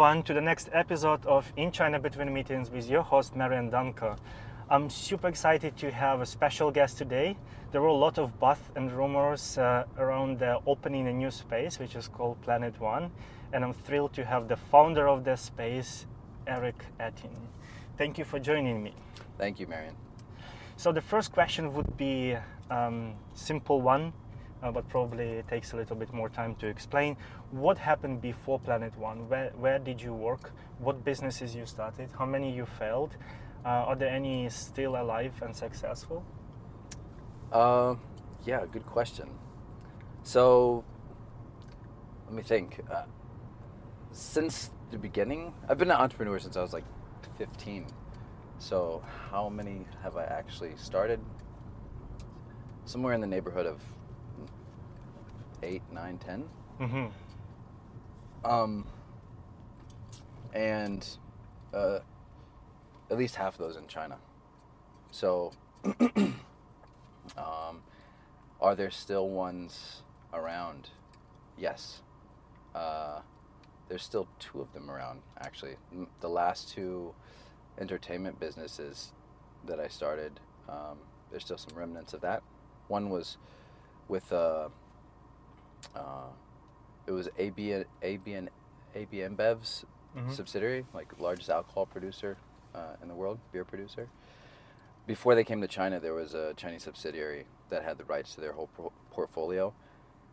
everyone to the next episode of In China Between Meetings with your host Marian Danko. I'm super excited to have a special guest today. There were a lot of buzz and rumors uh, around the opening a new space, which is called Planet One, and I'm thrilled to have the founder of the space, Eric Etting. Thank you for joining me. Thank you, Marian. So the first question would be um, simple one uh, but probably it takes a little bit more time to explain. What happened before Planet One? Where, where did you work? What businesses you started? How many you failed? Uh, are there any still alive and successful? Uh, yeah, good question. So, let me think. Uh, since the beginning, I've been an entrepreneur since I was like 15. So, how many have I actually started? Somewhere in the neighborhood of eight, nine, ten. Mm-hmm. Um, and uh, at least half of those in China. So, um, are there still ones around? Yes. Uh, there's still two of them around, actually. The last two entertainment businesses that I started, um, there's still some remnants of that. One was with uh, uh, it was ABN ABN AB InBev's mm-hmm. subsidiary, like largest alcohol producer uh, in the world, beer producer. Before they came to China, there was a Chinese subsidiary that had the rights to their whole pro- portfolio,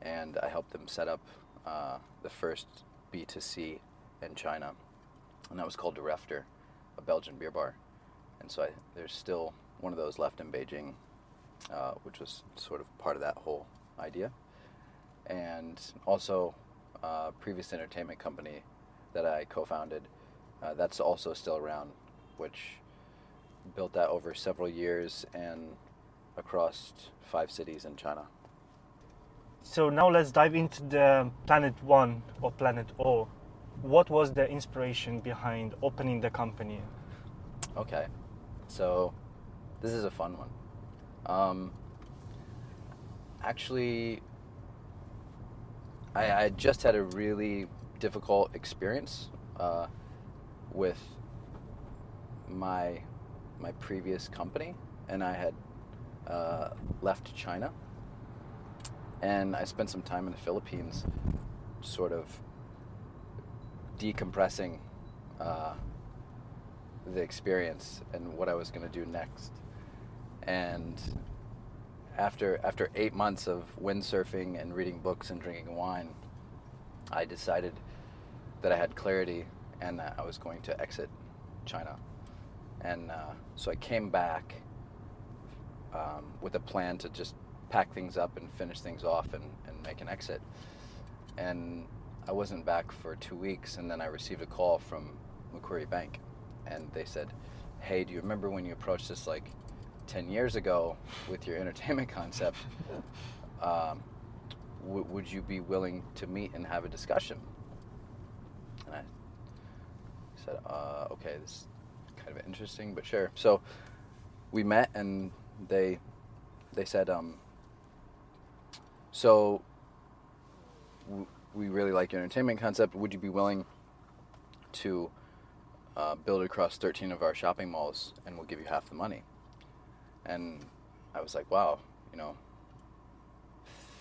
and I helped them set up uh, the first B2C in China, and that was called Derefter, a Belgian beer bar. And so I, there's still one of those left in Beijing, uh, which was sort of part of that whole idea and also a previous entertainment company that I co-founded. Uh, that's also still around, which built that over several years and across five cities in China. So now let's dive into the Planet One or Planet O. What was the inspiration behind opening the company? Okay, so this is a fun one. Um, actually, I, I just had a really difficult experience uh, with my my previous company, and I had uh, left China, and I spent some time in the Philippines, sort of decompressing uh, the experience and what I was going to do next, and after after eight months of windsurfing and reading books and drinking wine, I decided that I had clarity and that I was going to exit China. And uh, so I came back um, with a plan to just pack things up and finish things off and, and make an exit. And I wasn't back for two weeks, and then I received a call from Macquarie Bank, and they said, "Hey, do you remember when you approached us like 10 years ago with your entertainment concept, um, w- would you be willing to meet and have a discussion? And I said, uh, okay, this is kind of interesting, but sure. So we met and they they said, um, so w- we really like your entertainment concept. Would you be willing to uh, build across 13 of our shopping malls and we'll give you half the money? And I was like, wow, you know,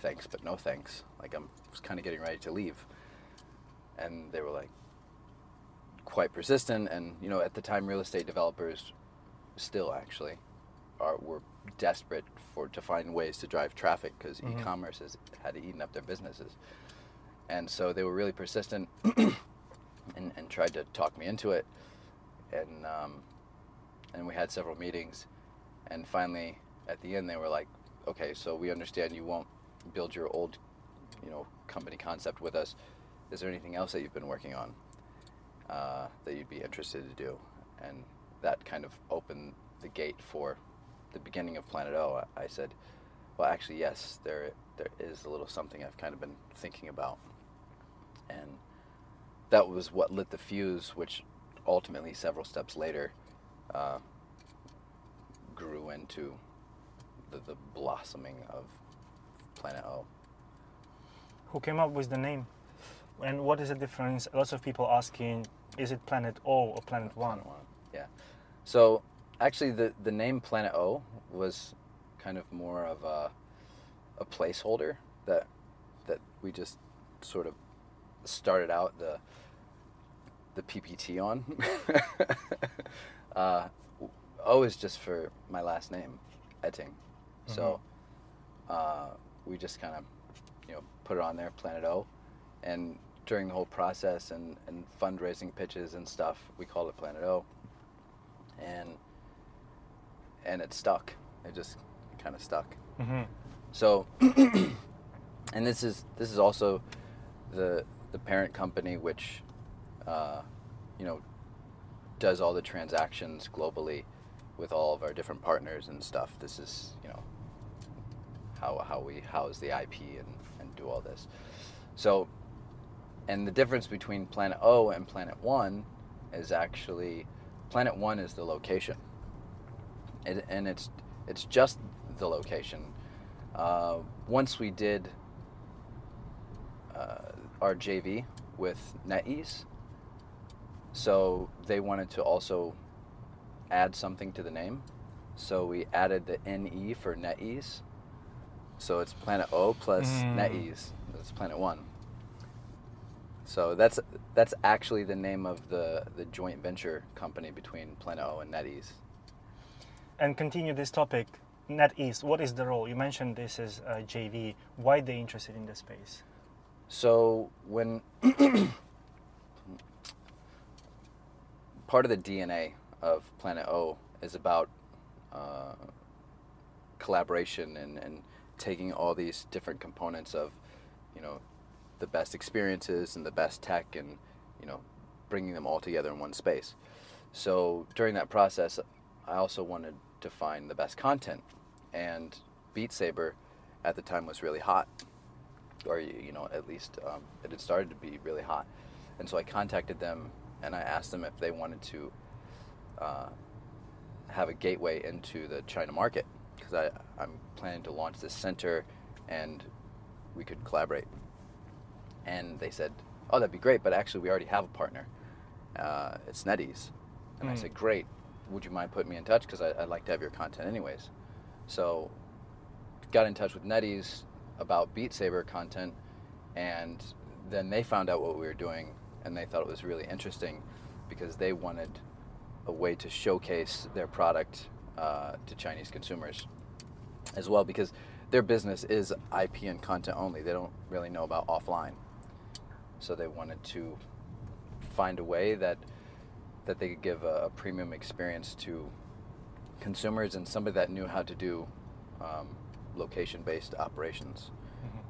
thanks but no thanks. Like I'm was kind of getting ready to leave, and they were like quite persistent. And you know, at the time, real estate developers still actually are were desperate for to find ways to drive traffic because mm-hmm. e-commerce has had eaten up their businesses, and so they were really persistent and, and tried to talk me into it, and um, and we had several meetings and finally, at the end, they were like, "Okay, so we understand you won't build your old, you know, company concept with us. Is there anything else that you've been working on uh, that you'd be interested to do?" And that kind of opened the gate for the beginning of Planet O. I said, "Well, actually, yes, there there is a little something I've kind of been thinking about," and that was what lit the fuse, which ultimately, several steps later. Uh, grew into the, the blossoming of Planet O. Who came up with the name? And what is the difference? Lots of people asking, is it Planet O or Planet One? Planet One. Yeah. So actually, the the name Planet O was kind of more of a a placeholder that that we just sort of started out the the PPT on. uh, o is just for my last name, Etting. So uh, we just kind of you know put it on there, Planet O, and during the whole process and, and fundraising pitches and stuff, we called it Planet O. And and it stuck. It just kind of stuck. hmm So, and this is this is also the the parent company which, uh, you know, does all the transactions globally with all of our different partners and stuff. This is you know how how we house the IP and and do all this. So, and the difference between Planet O and Planet One is actually Planet One is the location, it, and it's it's just the location. Uh, once we did uh, our JV with NetEase, so they wanted to also add something to the name, so we added the NE for NetEase. So it's Planet O plus Mm. NetEase. It's Planet One. So that's that's actually the name of the, the joint venture company between Planet O and NetEase. And continue this topic. NetEase, what is the role? You mentioned this is a JV. Why they interested in the space? So when part of the DNA of Planet O is about uh, collaboration and, and taking all these different components of, you know, the best experiences and the best tech and, you know, bringing them all together in one space. So during that process, I also wanted to find the best content, and Beat Saber at the time was really hot or you know at least um, it had started to be really hot and so i contacted them and i asked them if they wanted to uh, have a gateway into the china market because i'm planning to launch this center and we could collaborate. And they said oh that'd be great but actually we already have a partner uh, it's netease. And i Mm. said great would you mind putting me in touch? Because i'd like to have your content anyways. So got in touch with NetEase about Beat Saber content, and then they found out what we were doing, and they thought it was really interesting because they wanted a way to showcase their product uh, to Chinese consumers as well because their business is IP and content only. They don't really know about offline, so they wanted to find a way that that they could give a, a premium experience to consumers and somebody that knew how to do um, location-based operations.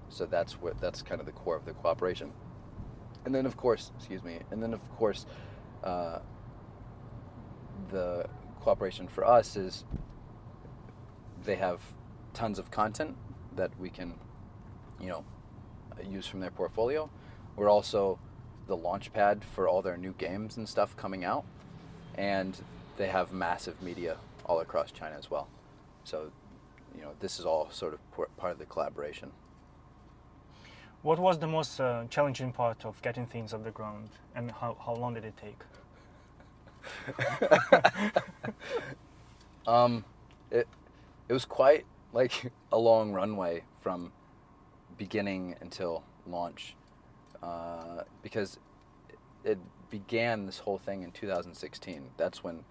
So that's what that's kind of the core of the cooperation. And then of course, excuse me, and then of course, uh, the cooperation for us is they have tons of content that we can, you know, use from their portfolio. We're also the launch pad for all their new games and stuff coming out, and they have massive media all across China as well. So, you know, this is all sort of part of the collaboration. What was the most uh, challenging part of getting things off the ground, and how, how long did it take? Um, it it was quite like a long runway from beginning until launch, uh, because it began this whole thing in 2016. That's when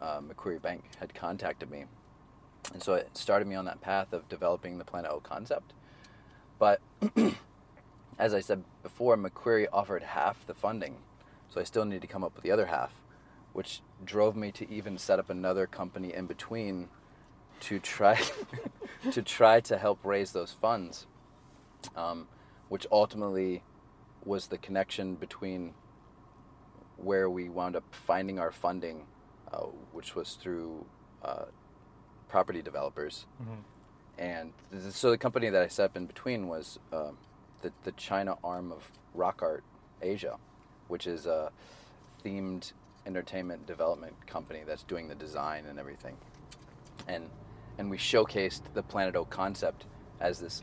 uh, Macquarie Bank had contacted me, and so it started me on that path of developing the Planet O concept. But as I said before, Macquarie offered half the funding, so I still need to come up with the other half, which drove me to even set up another company in between to try to try to help raise those funds, um, which ultimately was the connection between where we wound up finding our funding, uh, which was through uh, property developers Mhm. and th- so the company that I set up in between was um, the the China arm of Rock Art Asia, which is a themed entertainment development company that's doing the design and everything, and and we showcased the Planet O concept as this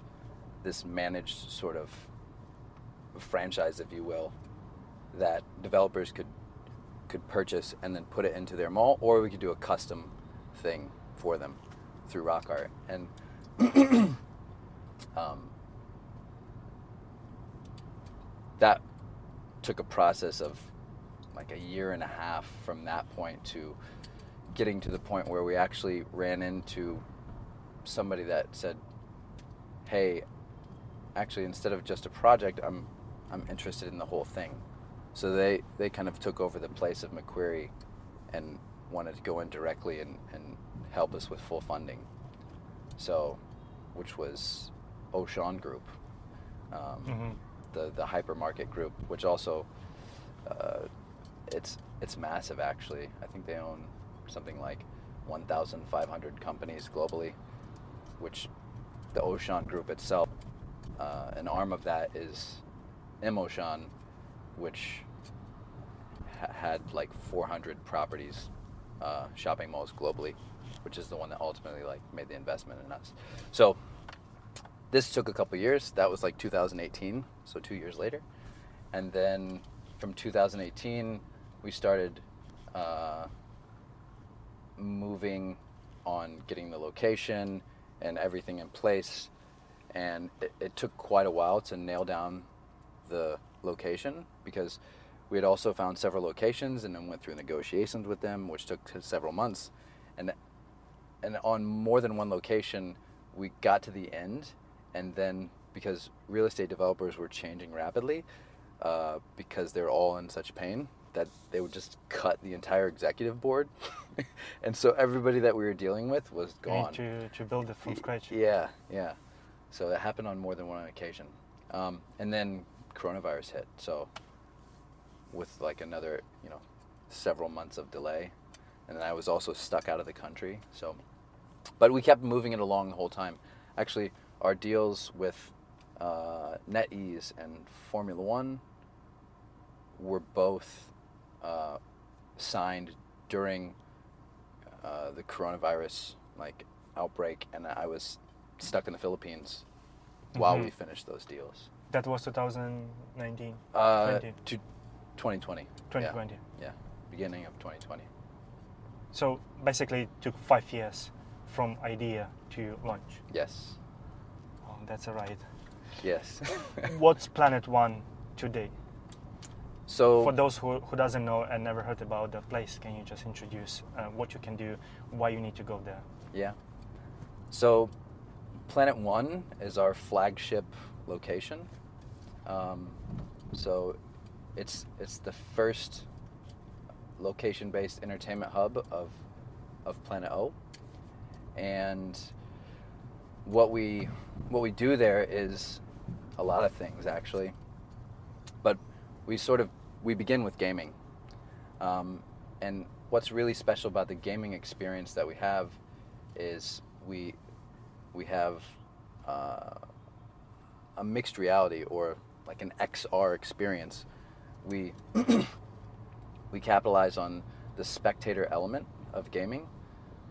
this managed sort of franchise, if you will, that developers could could purchase and then put it into their mall, or we could do a custom thing for them through Rock Art. And um, that took a process of like a year and a half from that point to getting to the point where we actually ran into somebody that said, "Hey, actually, instead of just a project, I'm I'm interested in the whole thing." So they they kind of took over the place of Macquarie, and wanted to go in directly and, and help us with full funding. So, which was Auchan Group, um, hmm the the hypermarket group, which also uh, it's it's massive actually. I think they own something like 1,500 companies globally, which the Auchan Group itself, uh, an arm of that is Immochan, which ha- had like 400 properties, uh, shopping malls globally, which is the one that ultimately like made the investment in us. So this took a couple years. That was like 2018, so two years later, and then from 2018 we started uh, moving on getting the location and everything in place, and it, it took quite a while to nail down the location because we had also found several locations and then went through negotiations with them, which took several months, and and on more than one location, we got to the end, and then because real estate developers were changing rapidly, uh, because they're all in such pain that they would just cut the entire executive board, and so everybody that we were dealing with was gone. to, to build it from scratch. Yeah, yeah. So that happened on more than one occasion, um, and then coronavirus hit. So with like another, you know, several months of delay, and then I was also stuck out of the country. So, but we kept moving it along the whole time. Actually, our deals with uh, NetEase and Formula One were both uh, signed during uh, the coronavirus like outbreak, and I was stuck in the Philippines while we finished those deals. That was 2019, Uh, 20. to 2020. 2020. Yeah, beginning of 2020. So basically, it took five years from idea to launch. Yes. Oh, that's a ride. Yes. What's Planet One today? So For those who, who doesn't know and never heard about the place, can you just introduce uh, what you can do, why you need to go there? Yeah. So, Planet One is our flagship location. Um, so, it's it's the first location-based entertainment hub of of Planet O, and what we what we do there is a lot of things actually, but we sort of we begin with gaming, um, and what's really special about the gaming experience that we have is we we have uh, a mixed reality or like an XR experience. We we capitalize on the spectator element of gaming.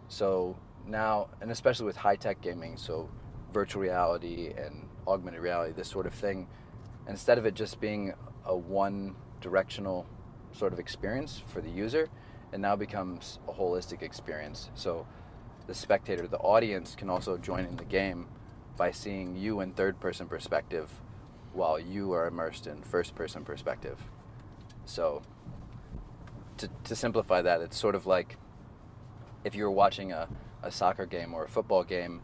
So now, and especially with high tech gaming, so virtual reality and augmented reality, this sort of thing, instead of it just being a one directional sort of experience for the user, it now becomes a holistic experience. So the spectator, the audience can also join in the game by seeing you in third person perspective while you are immersed in first person perspective. So to, to simplify that, it's sort of like if you were watching a, a soccer game or a football game,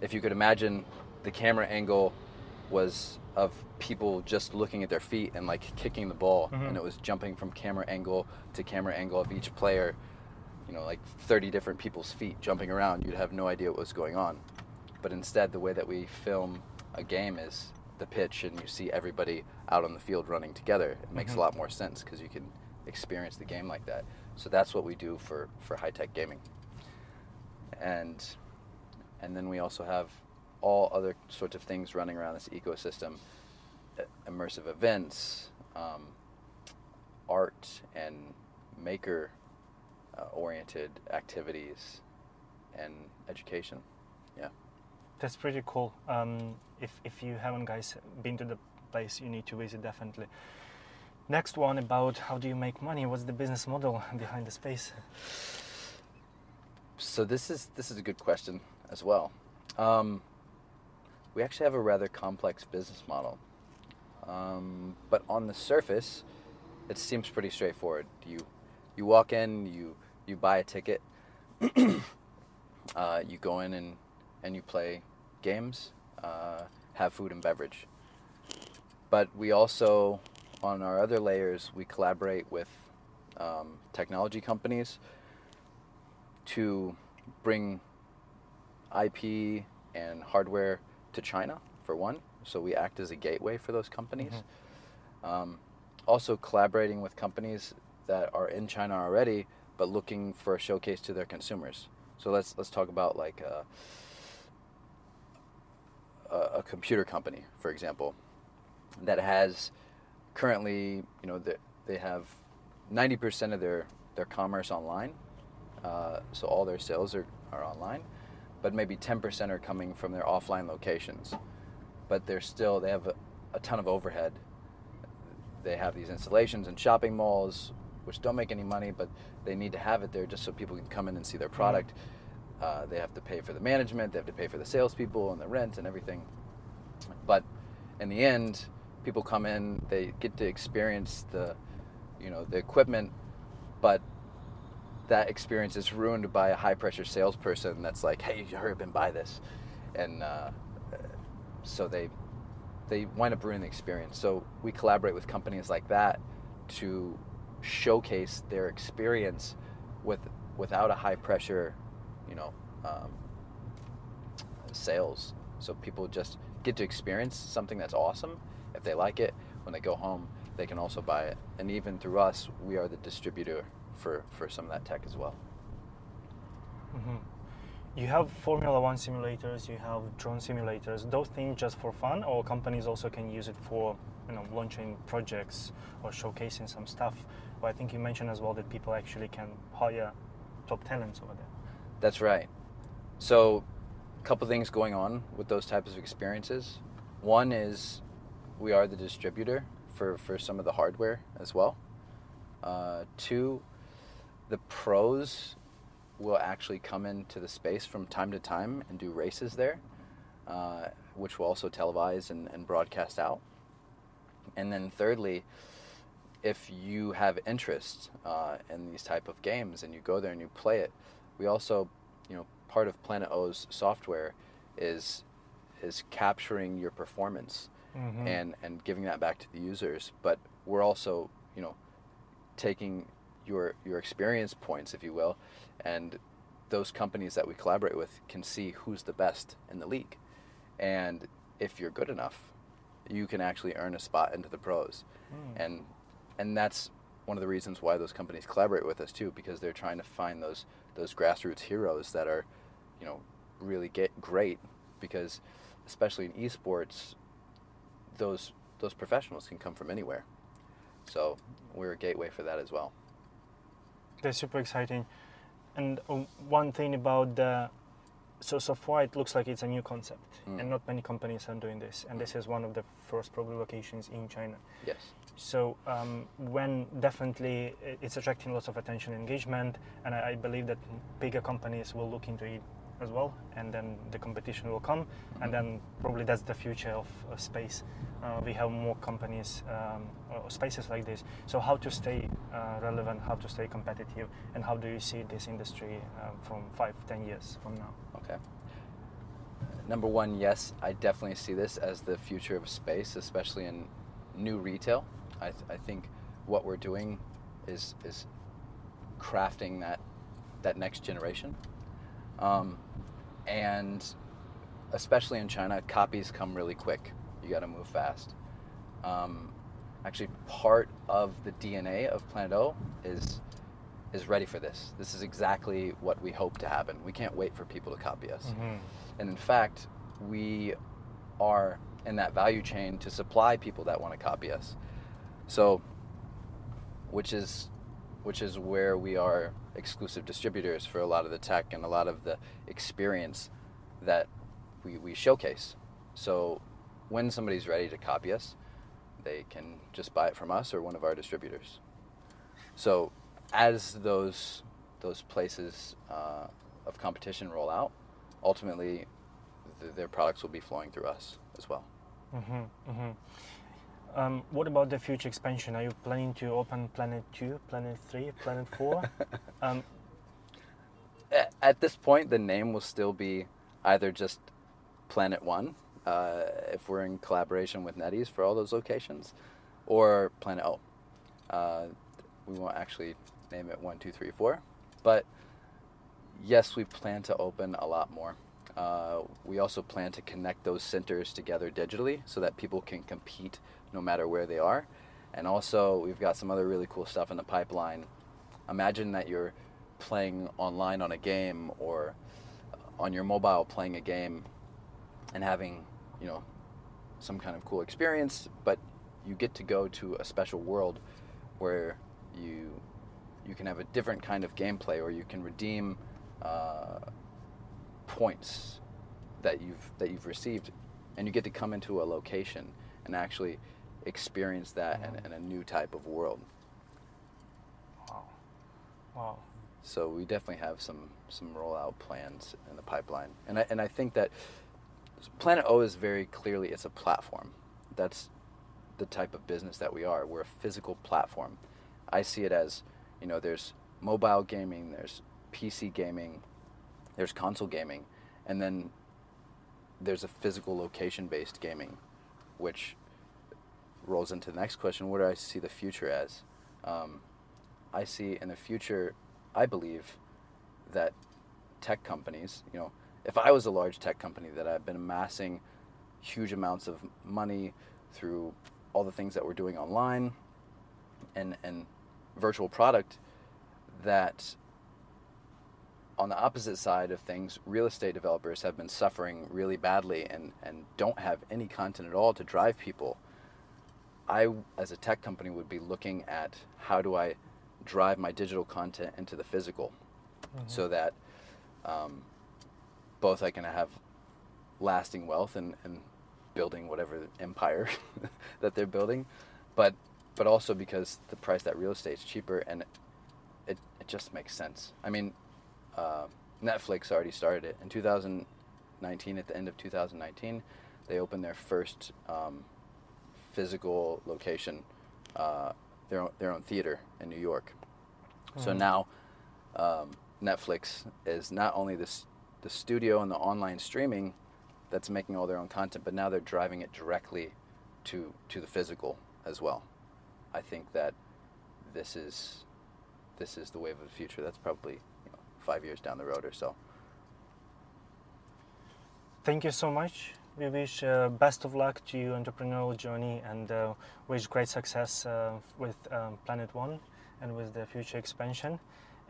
if you could imagine the camera angle was of people just looking at their feet and like kicking the ball Mhm. and it was jumping from camera angle to camera angle of each player you know like 30 different people's feet jumping around. You'd have no idea what was going on. But instead the way that we film a game is the pitch and you see everybody out on the field running together. It makes Mhm. a lot more sense because you can experience the game like that. So that's what we do for for high-tech gaming. And and then we also have all other sorts of things running around this ecosystem uh, immersive events um, art and maker uh, oriented activities and education yeah That's pretty cool. Um, if, if you haven't, guys, been to the place you need to visit definitely. Next one about how do you make money? What's the business model behind the space? So this is this is a good question as well. Um, we actually have a rather complex business model, um, but on the surface, it seems pretty straightforward. You you walk in, you you buy a ticket, uh, you go in and and you play games, uh, have food and beverage. But we also, on our other layers, we collaborate with um, technology companies to bring IP and hardware to China, for one. So we act as a gateway for those companies. Um, also, collaborating with companies that are in China already, but looking for a showcase to their consumers. So let's let's talk about like uh, a, a computer company, for example, that has currently, you know, they, they have 90% of their, their commerce online. Uh, so all their sales are, are online, but maybe 10% are coming from their offline locations. But they're still, they have a, a ton of overhead. They have these installations in shopping malls, which don't make any money, but they need to have it there just so people can come in and see their product. Mm-hmm uh, they have to pay for the management, they have to pay for the salespeople and the rent and everything. But in the end, people come in, they get to experience the, you know, the equipment, but that experience is ruined by a high pressure salesperson that's like, "Hey, you hurry up and buy this," and uh, so they they wind up ruining the experience. So we collaborate with companies like that to showcase their experience with without a high pressure you know, um, sales. So people just get to experience something that's awesome. If they like it, when they go home, they can also buy it. And even through us, we are the distributor for, for some of that tech as well. Mm-hmm. You have Formula One simulators, you have drone simulators. Those things just for fun, or companies also can use it for you know launching projects or showcasing some stuff. But I think you mentioned as well that people actually can hire top talents over there. That's right. So, a couple things going on with those types of experiences. One is we are the distributor for, for some of the hardware as well. Uh, two, the pros will actually come into the space from time to time and do races there, uh, which will also televise and, and broadcast out. And then thirdly, if you have interest uh, in these type of games and you go there and you play it, we also, you know, part of Planet O's software is is capturing your performance mm-hmm. and and giving that back to the users. But we're also, you know, taking your your experience points, if you will, and those companies that we collaborate with can see who's the best in the league. And if you're good enough, you can actually earn a spot into the pros. Mm. And and that's one of the reasons why those companies collaborate with us too, because they're trying to find those those grassroots heroes that are, you know, really get great. Because especially in esports, those those professionals can come from anywhere. So we're a gateway for that as well. That's super exciting. And um, one thing about the so so far it looks like it's a new concept, mm. and not many companies are doing this. And mm. this is one of the first probably locations in China. Yes. So um, when definitely it's attracting lots of attention, engagement, and I, I, believe that bigger companies will look into it as well, and then the competition will come, mm-hmm. and then probably that's the future of, of space. Uh, we have more companies, um, or spaces like this. So how to stay uh, relevant, how to stay competitive, and how do you see this industry uh, from five, ten years from now? Okay. Number one, yes, I definitely see this as the future of space, especially in new retail. I, th- I think what we're doing is is crafting that that next generation, um, and especially in China, copies come really quick. You got to move fast. Um, actually, part of the DNA of Planet O is is ready for this. This is exactly what we hope to happen. We can't wait for people to copy us. Mm-hmm. And in fact, we are in that value chain to supply people that want to copy us. So, which is which is where we are exclusive distributors for a lot of the tech and a lot of the experience that we, we showcase. So when somebody's ready to copy us, they can just buy it from us or one of our distributors. So, as those those places uh, of competition roll out, ultimately, th- their products will be flowing through us as well. Mm-hmm, mm-hmm. Um, what about the future expansion? Are you planning to open Planet Two, Planet Three, Planet Four? um, at this point, the name will still be either just Planet One, uh, if we're in collaboration with NetEase for all those locations, or Planet O. Uh, we won't actually name it one, two, three, four, but yes, we plan to open a lot more. Uh, we also plan to connect those centers together digitally so that people can compete no matter where they are. And also, we've got some other really cool stuff in the pipeline. Imagine that you're playing online on a game or on your mobile playing a game and having, you know, some kind of cool experience, but you get to go to a special world where you you can have a different kind of gameplay or you can redeem uh, points that you've that you've received and you get to come into a location and actually experience that in, in a new type of world. Wow. Wow. So we definitely have some some rollout plans in the pipeline, and I and I think that Planet O is very clearly it's a platform. That's the type of business that we are. We're a physical platform. I see it as, you know, there's mobile gaming, there's PC gaming, there's console gaming, and then there's a physical location based gaming, which rolls into the next question what do I see the future as? Um, I see in the future I believe that tech companies, you know, if I was a large tech company that I've been amassing huge amounts of money through all the things that we're doing online and and virtual product that on the opposite side of things, real estate developers have been suffering really badly and, and don't have any content at all to drive people. I, as a tech company, would be looking at how do I drive my digital content into the physical mm-hmm. so that um, both I can have lasting wealth and, and building whatever empire that they're building, but but also because the price that real estate is cheaper and it, it just makes sense. I mean, uh, Netflix already started it in 2019. At the end of 2019, they opened their first um, physical location uh, their own, their own theater in New York. Mm. So hmm. now um, Netflix is not only this the studio and the online streaming that's making all their own content, but now they're driving it directly to to the physical as well. I think that this is this is the wave of the future. That's probably you know, five years down the road or so. Thank you so much we wish uh, best of luck to your entrepreneurial journey and uh, wish great success uh, with um, Planet One and with the future expansion.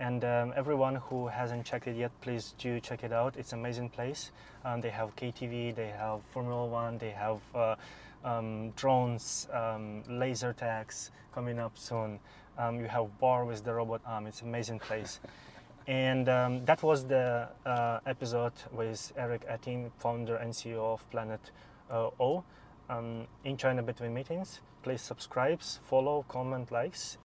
And um, everyone who hasn't checked it yet, please do check it out. It's an amazing place. Um, they have KTV, they have Formula One, they have uh, um, drones, um, laser tags coming up soon. Um, you have bar with the robot arm. It's an amazing place. And um, that was the uh, episode with Eric Etting, founder and CEO of Planet uh, O, um, in China between meetings. Please subscribe, follow, comment, likes,